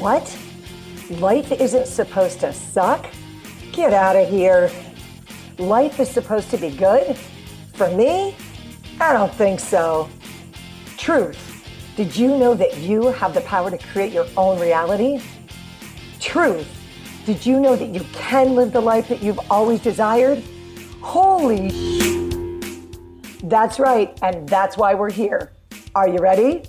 What? Life isn't supposed to suck? Get out of here. Life is supposed to be good? For me? I don't think so. Truth. Did you know that you have the power to create your own reality? Truth. Did you know that you can live the life that you've always desired? Holy. That's right, and that's why we're here. Are you ready?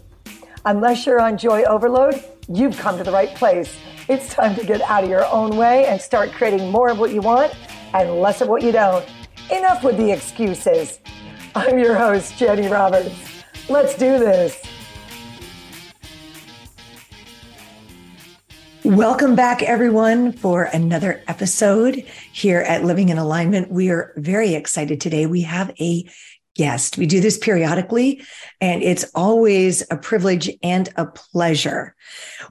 Unless you're on joy overload, you've come to the right place. It's time to get out of your own way and start creating more of what you want and less of what you don't. Enough with the excuses. I'm your host, Jani Roberts. Let's do this. Welcome back, everyone, for another episode here at Living in Alignment. We are very excited today. We have a guest. We do this periodically, and it's always a privilege and a pleasure.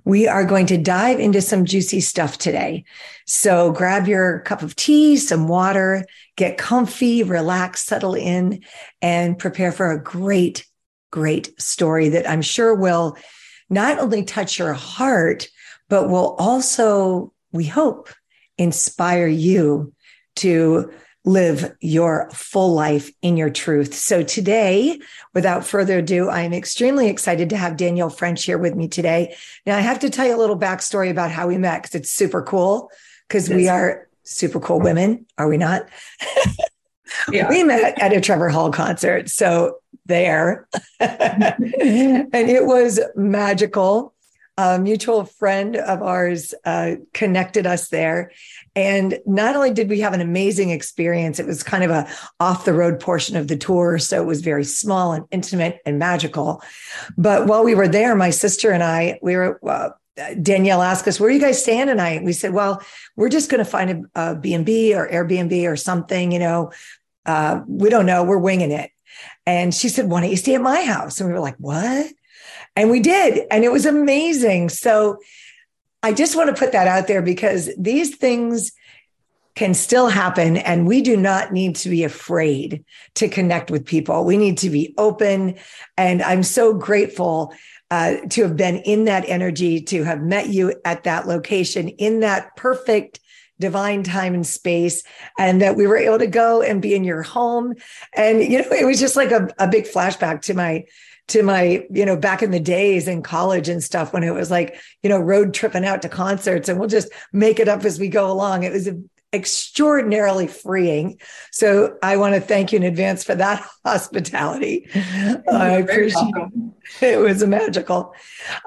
We are going to dive into some juicy stuff today. So grab your cup of tea, some water, get comfy, relax, settle in, and prepare for a great, great story that I'm sure will not only touch your heart, but will also, we hope, inspire you to live your full life in your truth. So today, without further ado, I am extremely excited to have Danelle French here with me today. Now I have to tell you a little backstory about how we met because it's super cool because we are super cool women, are we not? Yeah. we met at a Trevor Hall concert. So there, and it was magical a mutual friend of ours uh, connected us there and not only did we have an amazing experience it was kind of a off the road portion of the tour so it was very small and intimate and magical but while we were there my sister and i we were uh, Danelle asked us, where are you guys staying tonight? We said, well, we're just going to find a, a B&B or Airbnb or something, you know, uh, we don't know. We're winging it. And she said, why don't you stay at my house? And we were like, what? And we did. And it was amazing. So I just want to put that out there because these things can still happen. And we do not need to be afraid to connect with people. We need to be open. And I'm so grateful uh, to have been in that energy, to have met you at that location in that perfect divine time and space and that we were able to go and be in your home and you know it was just like a, a big flashback to my to my, you know, back in the days in college and stuff when it was like, you know, road tripping out to concerts and we'll just make it up as we go along. It was a, extraordinarily freeing. So I want to thank you in advance for that hospitality. I appreciate it. It was magical.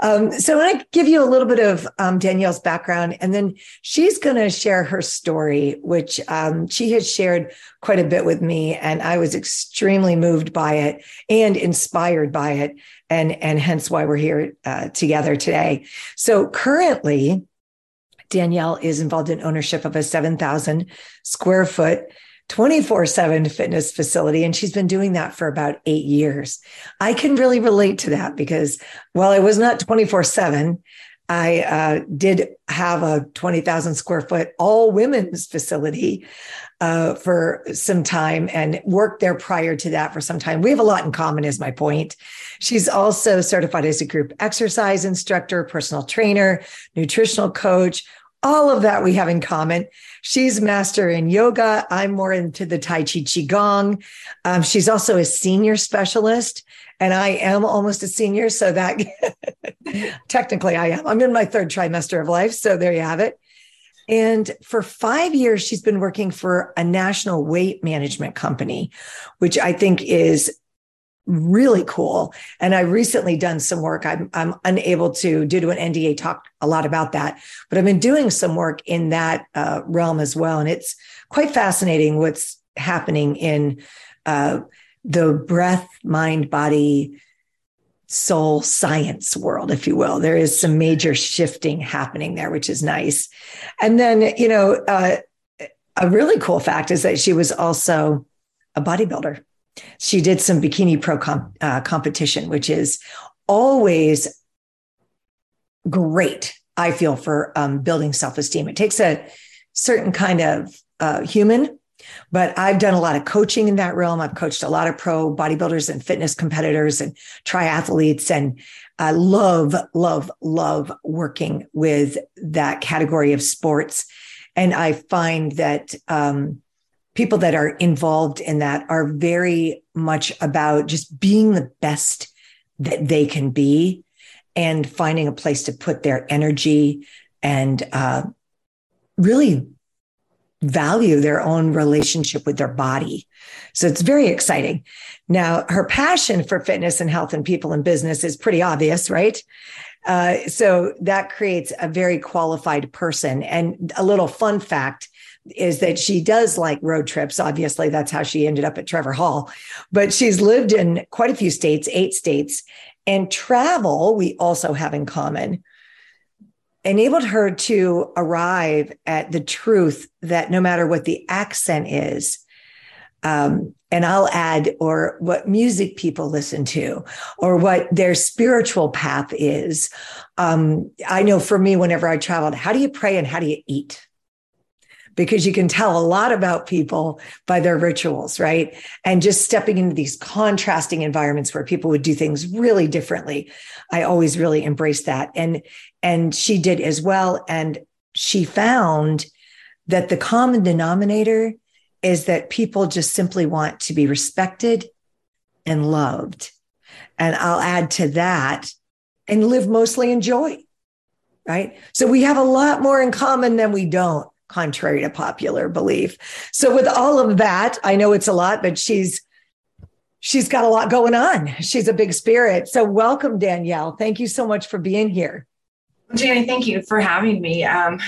Um, so I want to give you a little bit of um, Danelle's background, and then she's going to share her story, which um, she has shared quite a bit with me, and I was extremely moved by it and inspired by it, and and hence why we're here uh, together today. So currently. Danelle is involved in ownership of a 7,000 square foot 24 7 fitness facility. And she's been doing that for about eight years. I can really relate to that because while I was not 24 7, I uh, did have a 20,000 square foot all women's facility uh, for some time and worked there prior to that for some time. We have a lot in common, is my point. She's also certified as a group exercise instructor, personal trainer, nutritional coach, all of that we have in common. She's master in yoga. I'm more into the Tai Chi Qigong. Um, she's also a senior specialist, and I am almost a senior. So that technically I am. I'm in my third trimester of life. So there you have it. And for five years, she's been working for a national weight management company, which I think is really cool. And I recently done some work. I'm, I'm unable to, due to an NDA, talk a lot about that, but I've been doing some work in that uh, realm as well. And it's quite fascinating what's happening in uh, the breath, mind, body, soul science world, if you will. There is some major shifting happening there, which is nice. And then, you know, uh, a really cool fact is that she was also a bodybuilder she did some bikini pro comp, uh, competition, which is always great. I feel for um, building self esteem. It takes a certain kind of uh, human but I've done a lot of coaching in that realm. I've coached a lot of pro bodybuilders and fitness competitors and triathletes. And I love, love, love working with that category of sports. And I find that um, people that are involved in that are very much about just being the best that they can be and finding a place to put their energy and uh, really value their own relationship with their body. So it's very exciting. Now, her passion for fitness and health and people and business is pretty obvious, right? Uh, so that creates a very qualified person. And a little fun fact is that she does like road trips. Obviously, that's how she ended up at Trevor Hall, but she's lived in quite a few states, eight states, and travel we also have in common enabled her to arrive at the truth that no matter what the accent is, um, and I'll add, or what music people listen to, or what their spiritual path is. Um, I know for me, whenever I traveled, how do you pray and how do you eat? Because you can tell a lot about people by their rituals, right? And just stepping into these contrasting environments where people would do things really differently. I always really embrace that. And and she did as well. And she found that the common denominator is that people just simply want to be respected and loved. And I'll add to that and live mostly in joy. Right. So we have a lot more in common than we don't, contrary to popular belief. So with all of that, I know it's a lot, but she's she's got a lot going on. She's a big spirit. So welcome, Danelle. Thank you so much for being here. Jani, thank you for having me. Um,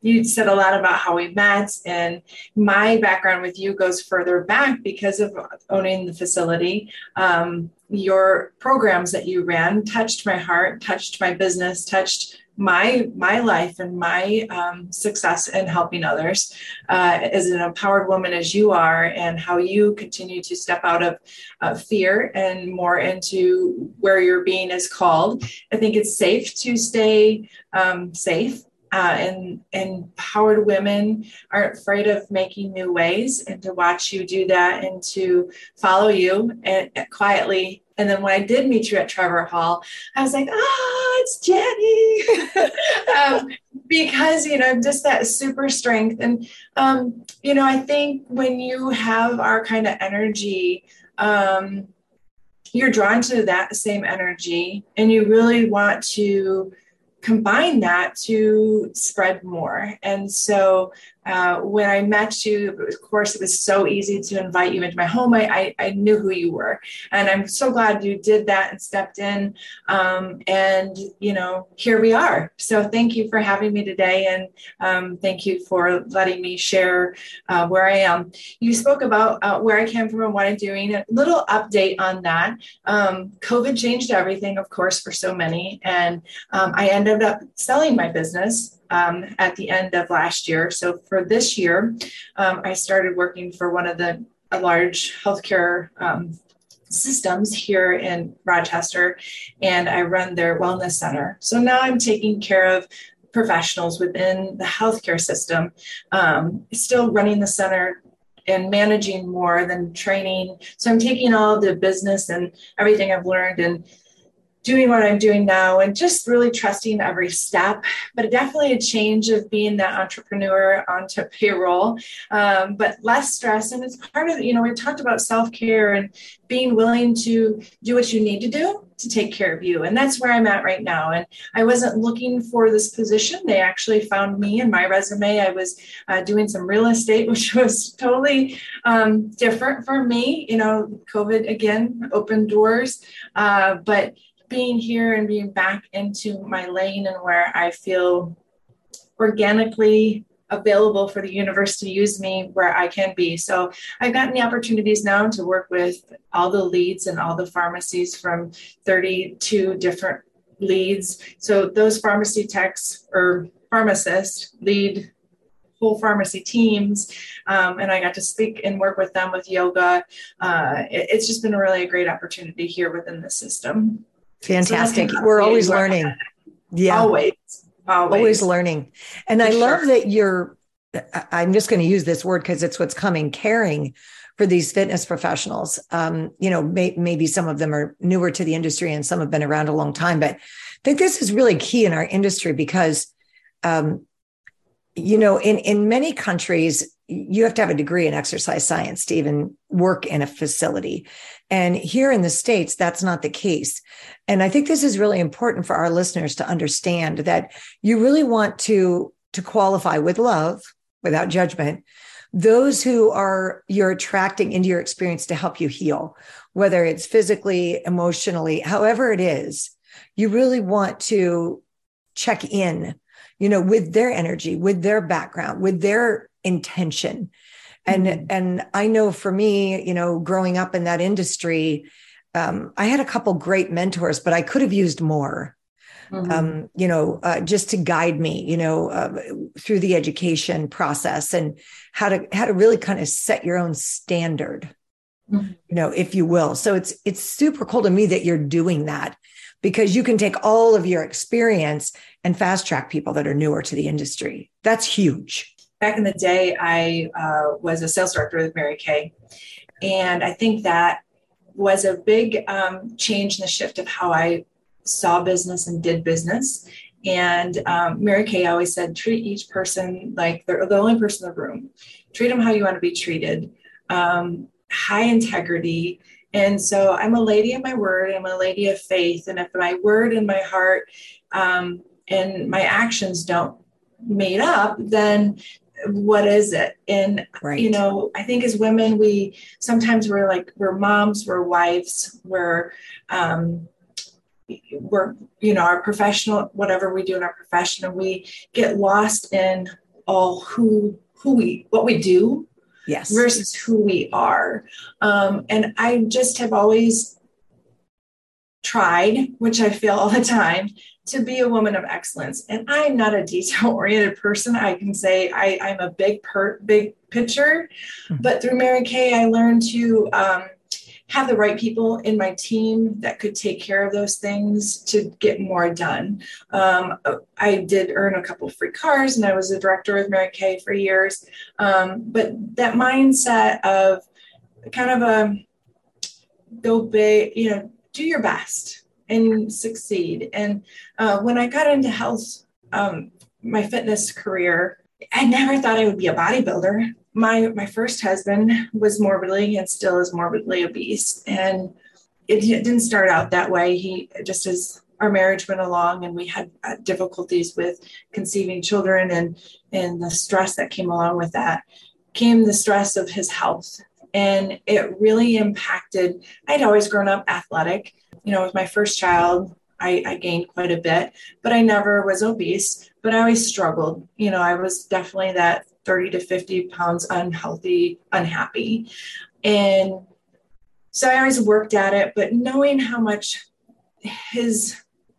you said a lot about how we met, and my background with you goes further back because of owning the facility. Um, your programs that you ran touched my heart, touched my business, touched my my life and my um, success in helping others uh, as an empowered woman as you are and how you continue to step out of uh, fear and more into where your being is called i think it's safe to stay um, safe uh, and, empowered women aren't afraid of making new ways and to watch you do that and to follow you and, and quietly and then when I did meet you at Trevor Hall, I was like, oh, it's Jani. um, because, you know, just that super strength. And, um, you know, I think when you have our kind of energy, um, you're drawn to that same energy and you really want to combine that to spread more. And so uh, when I met you, of course, it was so easy to invite you into my home. I, I, I knew who you were. And I'm so glad you did that and stepped in. Um, and, you know, here we are. So thank you for having me today. And um, thank you for letting me share uh, where I am. You spoke about uh, where I came from and what I'm doing. A little update on that. Um, COVID changed everything, of course, for so many. And um, I ended up selling my business um, at the end of last year. So for this year, um, I started working for one of the large healthcare um, systems here in Rochester, and I run their wellness center. So now I'm taking care of professionals within the healthcare system, um, still running the center and managing more than training. So I'm taking all the business and everything I've learned and doing what I'm doing now and just really trusting every step. But definitely a change of being that entrepreneur onto payroll, um, but less stress. And it's part of, you know, we talked about self care and being willing to do what you need to do to take care of you. And that's where I'm at right now. And I wasn't looking for this position. They actually found me in my resume. I was uh, doing some real estate, which was totally um, different for me. You know, COVID again opened doors. Uh, but being here and being back into my lane and where I feel organically available for the universe to use me where I can be. So I've gotten the opportunities now to work with all the leads and all the pharmacies from 32 different leads. So those pharmacy techs or pharmacists lead whole pharmacy teams um, and i got to speak and work with them with yoga uh, it, it's just been really a great opportunity here within the system Fantastic. So We're always learning. Yeah. Always. Always. Always learning. And I love that you're I'm just going to use this word because it's what's coming, caring for these fitness professionals. Um, you know, may, maybe some of them are newer to the industry and some have been around a long time, but I think this is really key in our industry because, um, you know, in, in many countries, you have to have a degree in exercise science to even work in a facility. And here in the States, that's not the case. And I think this is really important for our listeners to understand that you really want to, to qualify with love without judgment those who are you're attracting into your experience to help you heal whether it's physically emotionally however it is you really want to check in you know with their energy with their background with their intention and mm-hmm. and i know for me you know growing up in that industry um, i had a couple great mentors but i could have used more Mm-hmm. Um, you know, uh, just to guide me, you know, uh, through the education process and how to how to really kind of set your own standard, mm-hmm. you know, if you will. So it's it's super cool to me that you're doing that because you can take all of your experience and fast track people that are newer to the industry. That's huge back in the day, I uh, was a sales director with Mary Kay. And I think that was a big um, change in the shift of how I saw business and did business. And um, Mary Kay always said, treat each person like they're the only person in the room. Treat them how you want to be treated. Um, high integrity. And so I'm a lady of my word. I'm a lady of faith. And if my word and my heart um, and my actions don't made up, then what is it? And right. you know i think as women we sometimes we're like we're moms we're wives we're um we're you know our professional whatever we do in our profession and we get lost in all who who we what we do yes. versus who we are. Um, and i just have always tried which i feel all the time to be a woman of excellence. And I'm not a detail oriented person. I can say I, I'm a big per, big picture, mm-hmm. but through Mary Kay, I learned to um, have the right people in my team that could take care of those things to get more done. Um, I did earn a couple free cars, and I was a director with Mary Kay for years. Um, but that mindset of kind of a go big, you know, do your best and succeed. And uh, when I got into health, um, my fitness career, I never thought I would be a bodybuilder. My my first husband was morbidly and still is morbidly obese, and it, it didn't start out that way. He just as our marriage went along, and we had uh, difficulties with conceiving children, and and the stress that came along with that came the stress of his health, and it really impacted. I'd always grown up athletic, you know, with my first child, I, I, gained quite a bit, but I never was obese, but I always struggled. You know, I was definitely that 30 to 50 pounds unhealthy, unhappy. And so I always worked at it, but knowing how much his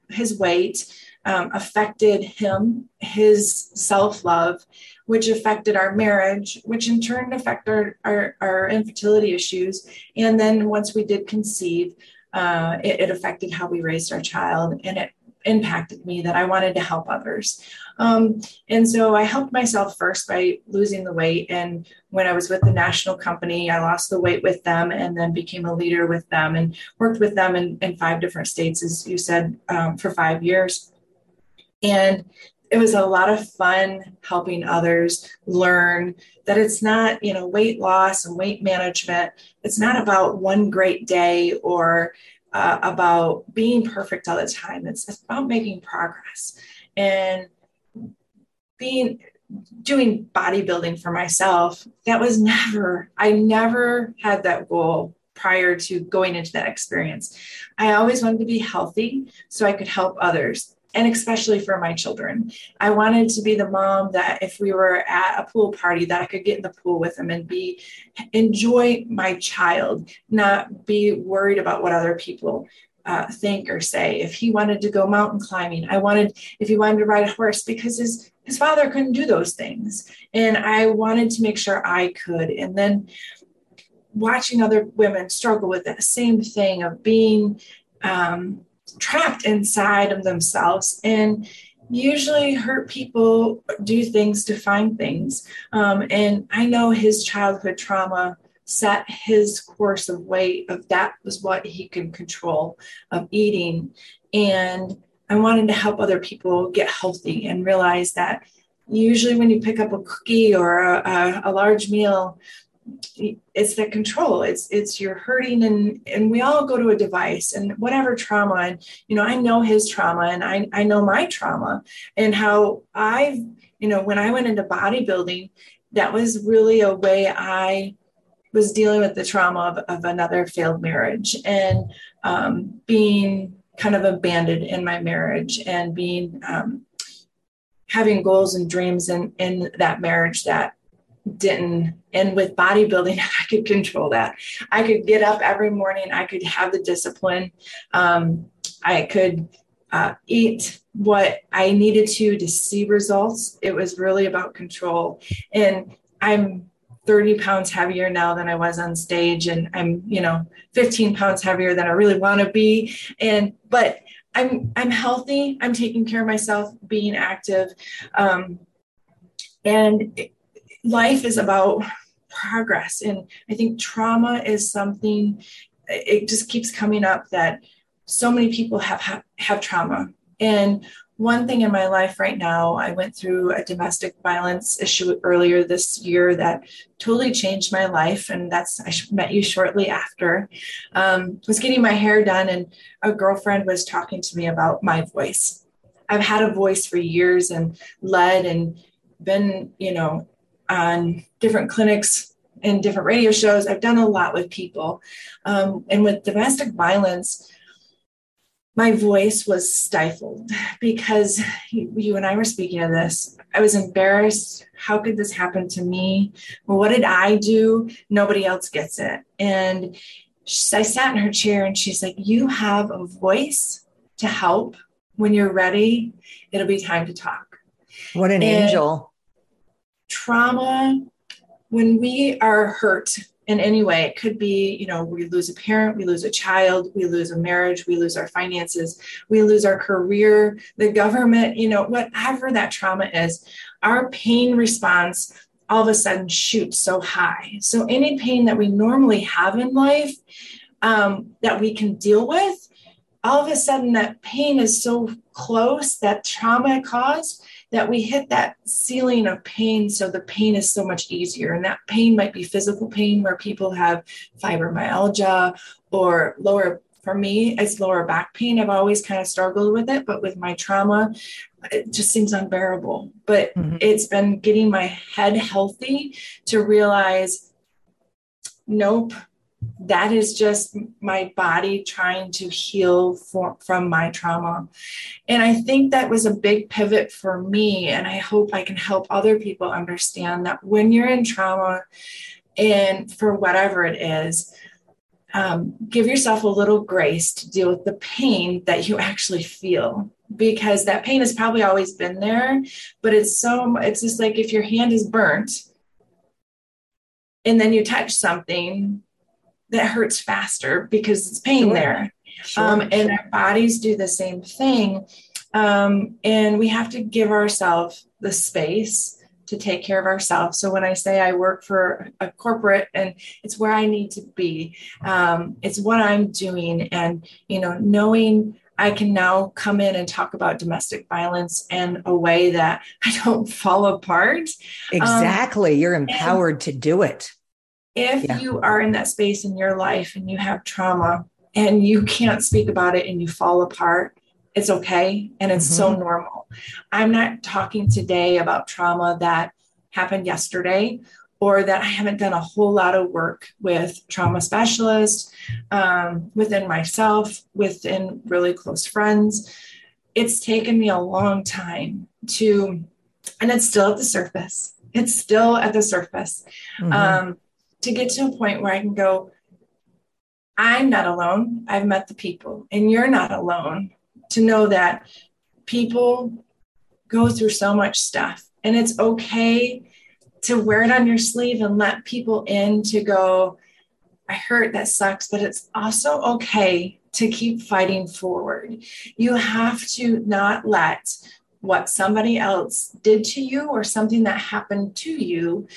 his weight um, affected him, his self-love, which affected our marriage, which in turn affected our, our, our infertility issues. And then once we did conceive, uh, it, it, affected how we raised our child and it impacted me that I wanted to help others. Um, and so I helped myself first by losing the weight. And when I was with the national company, I lost the weight with them and then became a leader with them and worked with them in, in five different states, as you said, um, for five years. And it was a lot of fun helping others learn that it's not, you know, weight loss and weight management. It's not about one great day or uh, about being perfect all the time. It's, it's about making progress and being doing bodybuilding for myself. That was never, I never had that goal prior to going into that experience. I always wanted to be healthy so I could help others and especially for my children. I wanted to be the mom that if we were at a pool party that I could get in the pool with them and be enjoy my child, not be worried about what other people uh, think or say. If he wanted to go mountain climbing, I wanted if he wanted to ride a horse because his his father couldn't do those things, and I wanted to make sure I could. And then watching other women struggle with that same thing of being um, trapped inside of themselves and usually hurt people do things to find things. Um, and I know his childhood trauma set his course of weight of that was what he could control of eating. And I wanted to help other people get healthy and realize that usually when you pick up a cookie or a, a, a large meal, it's the control. It's it's you're hurting and and we all go to a device and whatever trauma and you know i know his trauma and i i know my trauma and how i you know when i went into bodybuilding that was really a way i was dealing with the trauma of, of another failed marriage and um, being kind of abandoned in my marriage and being um, having goals and dreams in in that marriage that didn't and with bodybuilding i could control that. I could get up every morning i could have the discipline um, i could uh, eat what i needed to to see results. It was really about control. And i'm 30 pounds heavier now than i was on stage and i'm you know 15 pounds heavier than i really want to be. And but i'm i'm healthy i'm taking care of myself being active um, and life is about progress. And I think trauma is something, it just keeps coming up that so many people have, have, have trauma. And one thing in my life right now, I went through a domestic violence issue earlier this year that totally changed my life. And that's, I met you shortly after. Um, was getting my hair done, and a girlfriend was talking to me about my voice. I've had a voice for years and led and been, you know, on different clinics and different radio shows. I've done a lot with people. Um, and with domestic violence, my voice was stifled because you and I were speaking of this. I was embarrassed. How could this happen to me? Well, what did I do? Nobody else gets it. And I sat in her chair and she's like, You have a voice to help. When you're ready, it'll be time to talk. What an and angel trauma, when we are hurt in any way, it could be, you know, we lose a parent, we lose a child, we lose a marriage, we lose our finances, we lose our career, the government, you know, whatever that trauma is, our pain response all of a sudden shoots so high. So any pain that we normally have in life um, that we can deal with, all of a sudden that pain is so close, that trauma caused, that we hit that ceiling of pain so the pain is so much easier. And that pain might be physical pain where people have fibromyalgia or lower for me it's lower back pain. I've always kind of struggled with it but with my trauma it just seems unbearable. But mm-hmm. it's been getting my head healthy to realize nope that is just my body trying to heal for, from my trauma. And I think that was a big pivot for me. And I hope I can help other people understand that when you're in trauma, and for whatever it is, um, give yourself a little grace to deal with the pain that you actually feel because that pain has probably always been there but it's so it's just like if your hand is burnt and then you touch something that hurts faster because it's pain sure. there. Sure. Um, and our bodies do the same thing. Um, and we have to give ourselves the space to take care of ourselves. So when I say I work for a corporate and it's where I need to be, um, it's what I'm doing. And, you know, knowing I can now come in and talk about domestic violence in a way that I don't fall apart. Exactly. Um, You're empowered and, to do it if yeah. you are in that space in your life and you have trauma and you can't speak about it and you fall apart, it's okay. And it's mm-hmm. so normal. I'm not talking today about trauma that happened yesterday or that I haven't done a whole lot of work with trauma specialists, um, within myself, within really close friends. It's taken me a long time to, and it's still at the surface. It's still at the surface. Mm-hmm. Um, to get to a point where I can go, I'm not alone. I've met the people, and you're not alone. To know that people go through so much stuff, and it's okay to wear it on your sleeve and let people in to go, I hurt, that sucks, but it's also okay to keep fighting forward. You have to not let what somebody else did to you or something that happened to you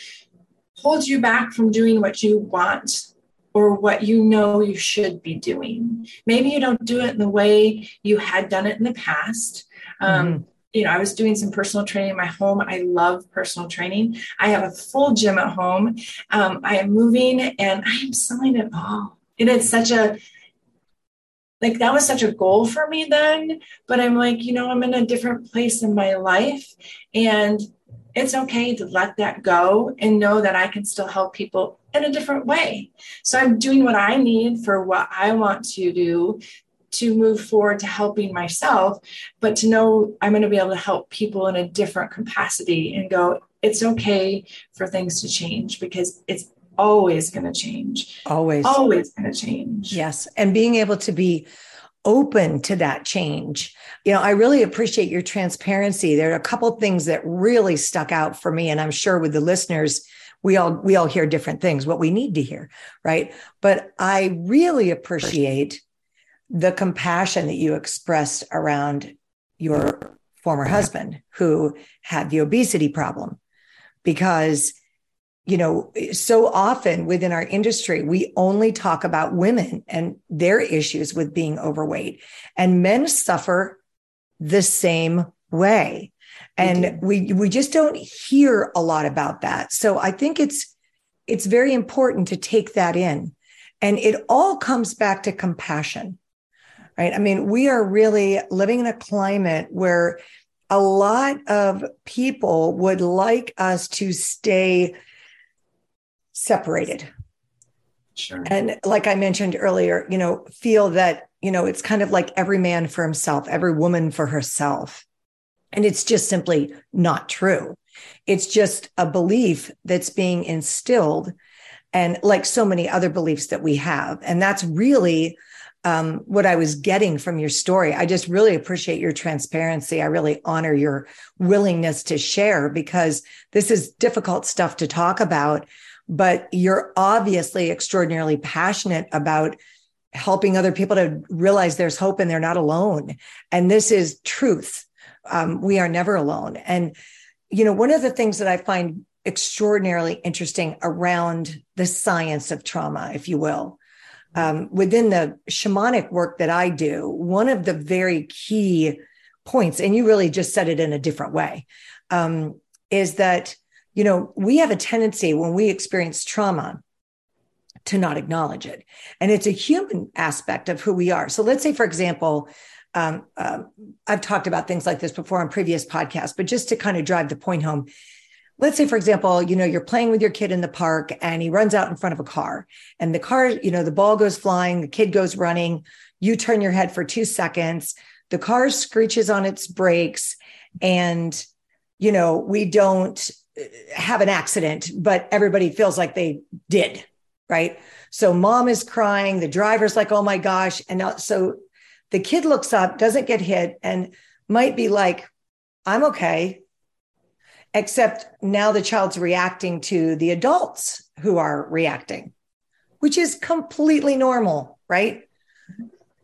holds you back from doing what you want or what you know you should be doing. Maybe you don't do it in the way you had done it in the past. Um, mm-hmm. You know, I was doing some personal training in my home. I love personal training. I have a full gym at home. Um, I am moving and I am selling it all. And it's such a like that was such a goal for me then but i'm like you know i'm in a different place in my life and it's okay to let that go and know that i can still help people in a different way so i'm doing what i need for what i want to do to move forward to helping myself but to know i'm going to be able to help people in a different capacity and go it's okay for things to change because it's always going to change. Always. Always going to change. Yes. And being able to be open to that change. You know, I really appreciate your transparency. There are a couple things that really stuck out for me and I'm sure with the listeners we all we all hear different things what we need to hear, right? But I really appreciate the compassion that you expressed around your former husband who had the obesity problem because you know, so often within our industry, we only talk about women and their issues with being overweight, and men suffer the same way. And we we just don't hear a lot about that. So I think it's it's very important to take that in. And it all comes back to compassion. Right? I mean, we are really living in a climate where a lot of people would like us to stay separated. Sure. And like I mentioned earlier, you know, feel that, you know, it's kind of like every man for himself, every woman for herself. And it's just simply not true. It's just a belief that's being instilled and like so many other beliefs that we have. And that's really um, what I was getting from your story. I just really appreciate your transparency. I really honor your willingness to share because this is difficult stuff to talk about but you're obviously extraordinarily passionate about helping other people to realize there's hope and they're not alone. And this is truth. Um, we are never alone. And, you know, one of the things that I find extraordinarily interesting around the science of trauma, if you will, um, within the shamanic work that I do, one of the very key points, and you really just said it in a different way, um, is that you know, we have a tendency when we experience trauma to not acknowledge it. And it's a human aspect of who we are. So let's say, for example, um, uh, I've talked about things like this before on previous podcasts, but just to kind of drive the point home, let's say, for example, you know, you're playing with your kid in the park and he runs out in front of a car and the car, you know, the ball goes flying, the kid goes running, you turn your head for two seconds, the car screeches on its brakes and, you know, we don't have an accident, but everybody feels like they did, right? So mom is crying, the driver's like, oh my gosh. And so the kid looks up, doesn't get hit, and might be like, I'm okay. Except now the child's reacting to the adults who are reacting, which is completely normal, right?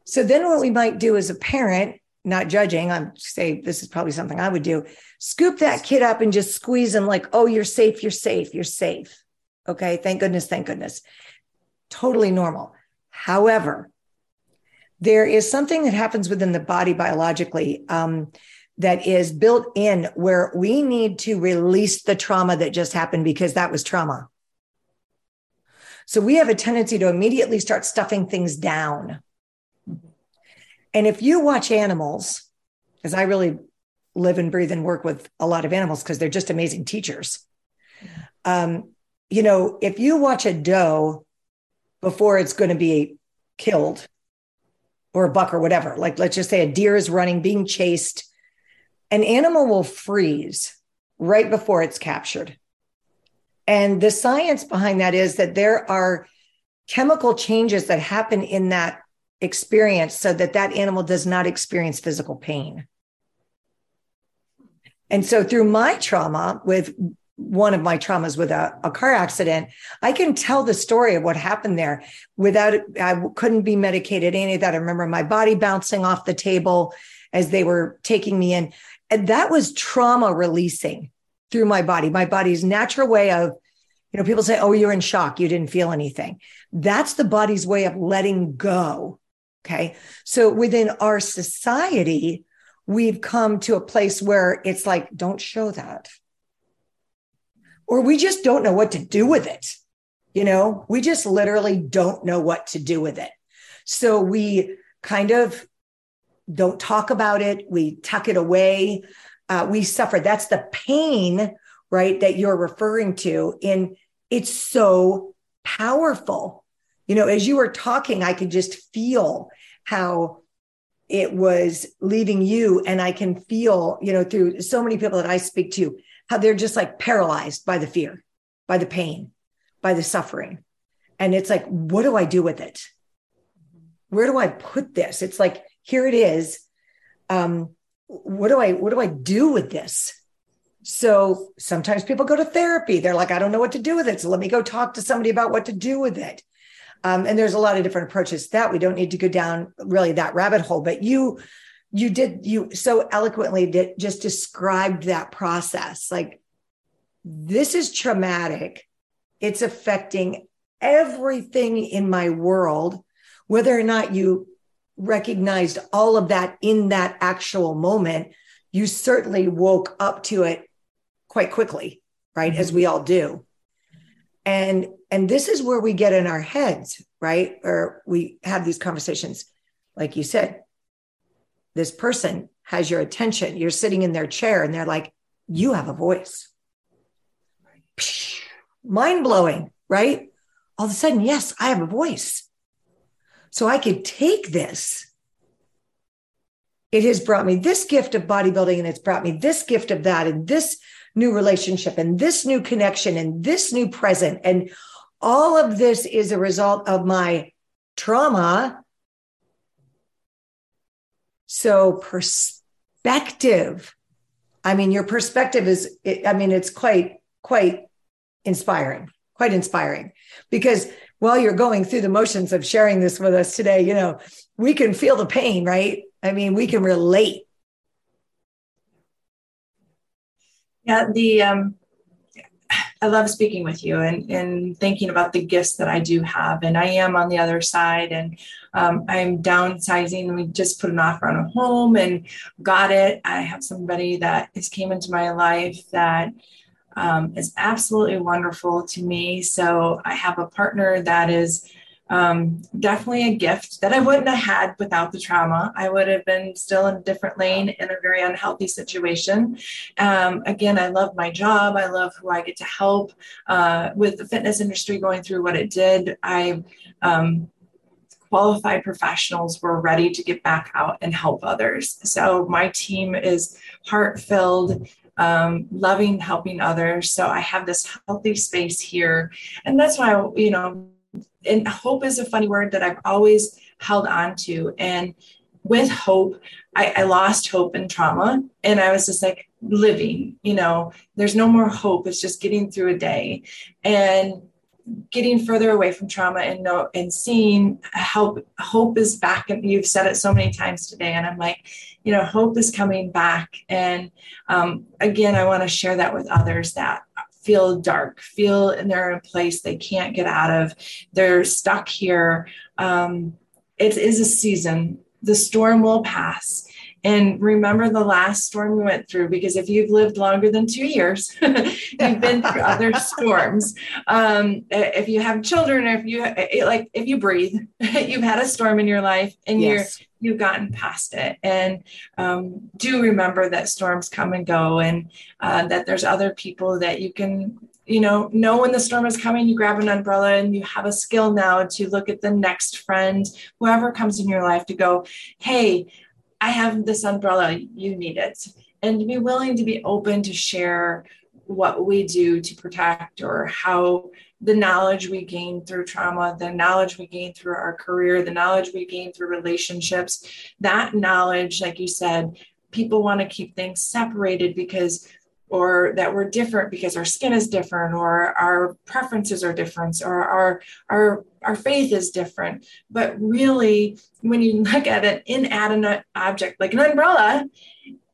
So then what we might do as a parent not judging, I'm say this is probably something I would do. Scoop that kid up and just squeeze him like, oh, you're safe, you're safe, you're safe. Okay. Thank goodness, thank goodness. Totally normal. However, there is something that happens within the body biologically um, that is built in where we need to release the trauma that just happened because that was trauma. So we have a tendency to immediately start stuffing things down and if you watch animals, because I really live and breathe and work with a lot of animals because they're just amazing teachers. Um, you know, if you watch a doe before it's going to be killed or a buck or whatever, like let's just say a deer is running, being chased, an animal will freeze right before it's captured. And the science behind that is that there are chemical changes that happen in that experience so that that animal does not experience physical pain. And so through my trauma with one of my traumas with a, a, car accident, I can tell the story of what happened there without, I couldn't be medicated, any of that. I remember my body bouncing off the table as they were taking me in. and that was trauma releasing through my body, my body's natural way of, you know, people say, oh, you're in shock. You didn't feel anything. That's the body's way of letting go. Okay. So within our society, we've come to a place where it's like, don't show that. Or we just don't know what to do with it. You know, we just literally don't know what to do with it. So we kind of don't talk about it. We tuck it away. Uh, we suffer. That's the pain, right, that you're referring to. And it's so powerful. You know, as you were talking, I could just feel how it was leaving you. And I can feel, you know, through so many people that I speak to, how they're just like paralyzed by the fear, by the pain, by the suffering. And it's like, what do I do with it? Where do I put this? It's like, here it is. Um, what do I what do I do with this? So sometimes people go to therapy. They're like, I don't know what to do with it. So let me go talk to somebody about what to do with it. Um, and there's a lot of different approaches to that. We don't need to go down really that rabbit hole, but you you did you so eloquently did just described that process. Like this is traumatic. It's affecting everything in my world, whether or not you recognized all of that in that actual moment, you certainly woke up to it quite quickly, right? Mm-hmm. As we all do. And and this is where we get in our heads, right? Or we have these conversations. Like you said, this person has your attention. You're sitting in their chair and they're like, you have a voice. Mind blowing, right? All of a sudden, yes, I have a voice. So I could take this. It has brought me this gift of bodybuilding and it's brought me this gift of that and this new relationship and this new connection and this new present. And all of this is a result of my trauma. So perspective. I mean, your perspective is, I mean, it's quite, quite inspiring, quite inspiring because while you're going through the motions of sharing this with us today, you know, we can feel the pain, right? I mean, we can relate. Yeah, the um I love speaking with you and, and thinking about the gifts that I do have. And I am on the other side and um, I'm downsizing. We just put an offer on a home and got it. I have somebody that has came into my life that um, is absolutely wonderful to me. So I have a partner that is um, definitely a gift that I wouldn't have had without the trauma. I would have been still in a different lane in a very unhealthy situation. Um, again, I love my job. I love who I get to help uh, with the fitness industry going through what it did. I um, qualified professionals were ready to get back out and help others. So my team is heart filled um, loving helping others. So I have this healthy space here. And that's why, you know, and hope is a funny word that I've always held on to. And with hope, I, I lost hope in trauma. And I was just like living, you know, there's no more hope. It's just getting through a day. And getting further away from trauma and know and seeing help hope is back and you've said it so many times today and i'm like you know hope is coming back and um, again i want to share that with others that feel dark feel and they're in a place they can't get out of. They're stuck here. Um, it is a season. The storm will pass and remember the last storm we went through, because if you've lived longer than two years, you've been through other storms. Um, if you have children, or if you like, if you breathe, you've had a storm in your life, and yes. you're you've gotten past it. And um, do remember that storms come and go, and uh, that there's other people that you can you know know when the storm is coming you grab an umbrella and you have a skill now to look at the next friend whoever comes in your life to go hey I have this umbrella, you need it. And be willing to be open to share what we do to protect or how the knowledge we gain through trauma, the knowledge we gain through our career, the knowledge we gain through relationships, that knowledge, like you said, people want to keep things separated because or that we're different because our skin is different or our preferences are different or our our our faith is different but really when you look at an inanimate object like an umbrella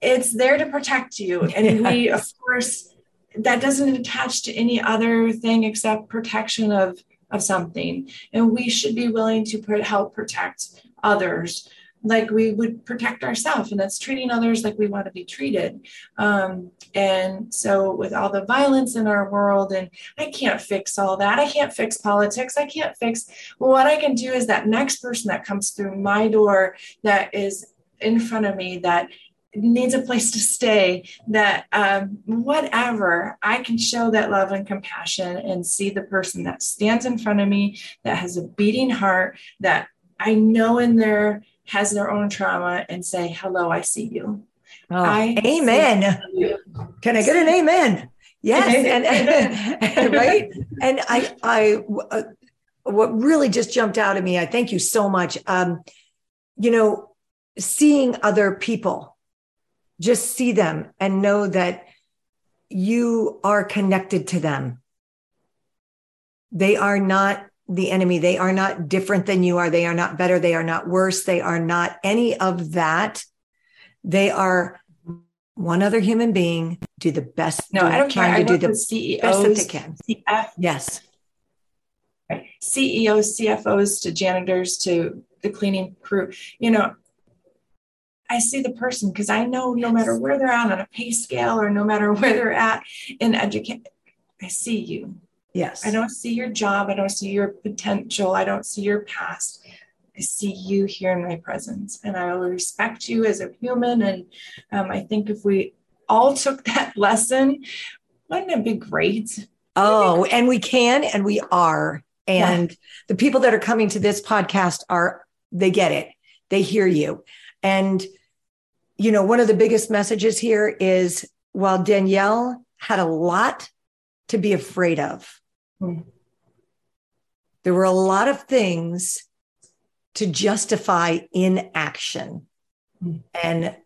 it's there to protect you. And yes. we, of course, that doesn't attach to any other thing except protection of, of something. And we should be willing to put, help protect others like we would protect ourselves and that's treating others like we want to be treated. Um, and so with all the violence in our world and i can't fix all that. I can't fix politics. I can't fix well, what i can do is that next person that comes through my door that is in front of me that needs a place to stay that um, whatever i can show that love and compassion and see the person that stands in front of me that has a beating heart that i know in their has their own trauma and say, hello, I see you. Oh, I amen. You. Can I get an amen? Yes. and, and, right. And I, I, uh, what really just jumped out at me, I thank you so much. Um, you know, seeing other people, just see them and know that you are connected to them. They are not the enemy. They are not different than you are. They are not better. They are not worse. They are not any of that. They are one other human being do the best. No, I don't care. I do the CEOs, best that they can. CF, yes. Right. CEOs, CFOs to janitors to the cleaning crew. You know, I see the person because I know no matter where they're at on a pay scale or no matter where they're at in education, I see you. Yes. I don't see your job. I don't see your potential. I don't see your past. I see you here in my presence, and I will respect you as a human. And um, I think if we all took that lesson, wouldn't it be great? Oh, and we can, and we are. And yeah. the people that are coming to this podcast are, they get it. They hear you. And, you know, one of the biggest messages here is while Danelle had a lot to be afraid of, Hmm. there were a lot of things to justify inaction hmm. and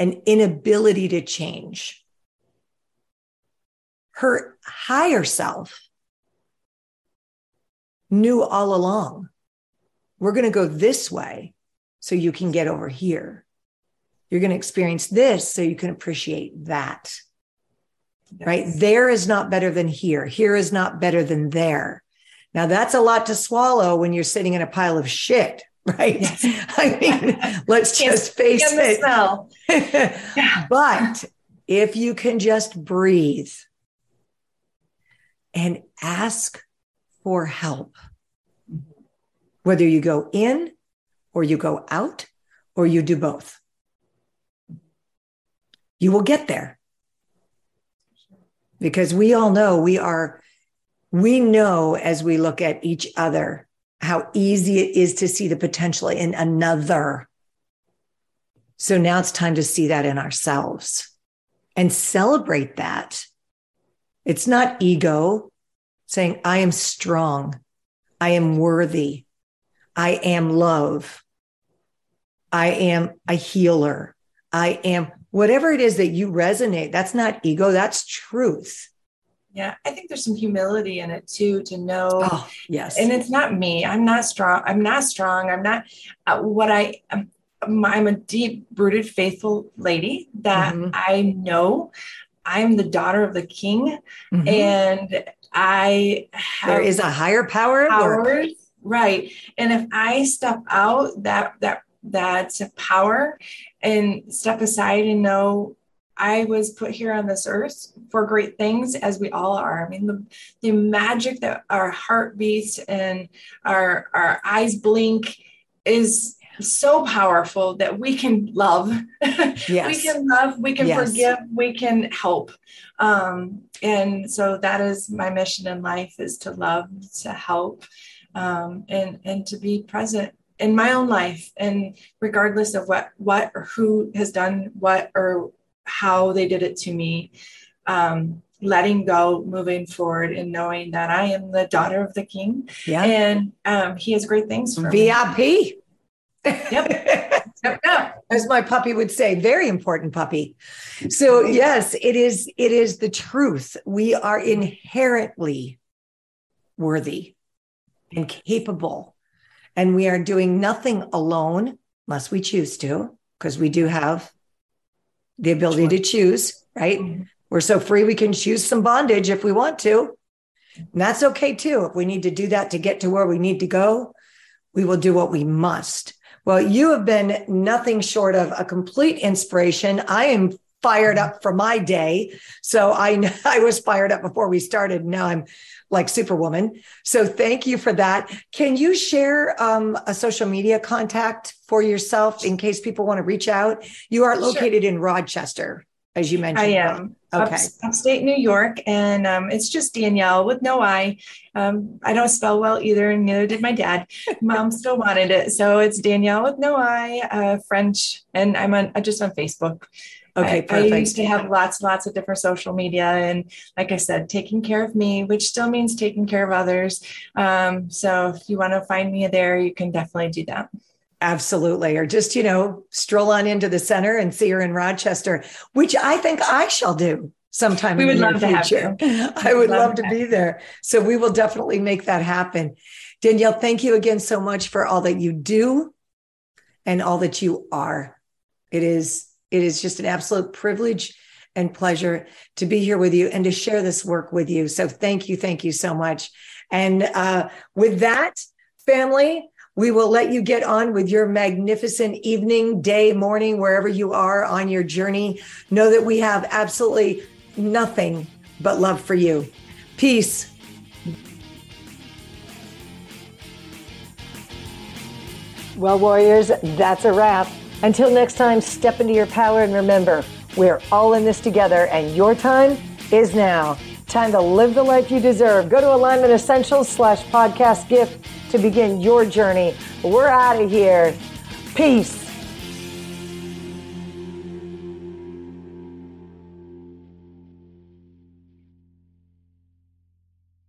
an inability to change. Her higher self knew all along we're going to go this way so you can get over here. You're going to experience this so you can appreciate that. Yes. Right? There is not better than here. Here is not better than there. Now that's a lot to swallow when you're sitting in a pile of shit, right? Yes. I mean, let's just face it. yeah. But if you can just breathe and ask for help, whether you go in or you go out or you do both, you will get there because we all know we are, we know as we look at each other how easy it is to see the potential in another. So now it's time to see that in ourselves and celebrate that. It's not ego saying, I am strong. I am worthy. I am love. I am a healer. I am whatever it is that you resonate, that's not ego, that's truth. Yeah, I think there's some humility in it too to know. Oh, yes. And it's not me. I'm not strong. I'm not strong. I'm not uh, what I am. I'm a deep rooted, faithful lady that mm-hmm. I know I'm the daughter of the king. Mm-hmm. And I there is a higher power powers, right. And if I step out that that that power and step aside and know I was put here on this earth for great things, as we all are. I mean, the, the magic that our heart beats and our, our eyes blink is so powerful that we can love. Yes. we can love, we can yes. forgive, we can help. Um, and so that is my mission in life is to love, to help, um, and, and to be present in my own life and regardless of what what or who has done what or how they did it to me um, letting go moving forward and knowing that i am the daughter of the king yeah. and um, he has great things for vip me. yep. yep as my puppy would say very important puppy so yes it is it is the truth we are inherently worthy and capable and we are doing nothing alone unless we choose to, because we do have the ability to choose, right? Mm-hmm. We're so free we can choose some bondage if we want to. And that's okay too. If we need to do that to get to where we need to go, we will do what we must. Well, you have been nothing short of a complete inspiration. I am fired up for my day. So I I was fired up before we started. Now I'm like superwoman. So thank you for that. Can you share um, a social media contact for yourself in case people want to reach out? You are located sure. in Rochester, as you mentioned. I am. Okay. Up, upstate New York, and um, it's just Danelle with no I. Um, I don't spell well either, and neither did my dad. Mom still wanted it, so it's Danelle with no I, uh, French, and I'm on just on Facebook. Okay, I, perfect. I used to have lots, lots of different social media, and like I said, taking care of me, which still means taking care of others. Um, so if you want to find me there, you can definitely do that. Absolutely. Or just, you know, stroll on into the center and see her in Rochester, which I think I shall do sometime. We would love to have you. I would love, love to be there. So we will definitely make that happen. Danelle, thank you again so much for all that you do and all that you are. It is it is just an absolute privilege and pleasure to be here with you and to share this work with you. So thank you, thank you so much. And uh, with that, family, we will let you get on with your magnificent evening, day, morning, wherever you are on your journey. Know that we have absolutely nothing but love for you. Peace. Well, Warriors, that's a wrap. Until next time, step into your power and remember, we're all in this together and your time is now. Time to live the life you deserve. Go to Alignment Essentials slash podcast gift to begin your journey. We're out of here. Peace.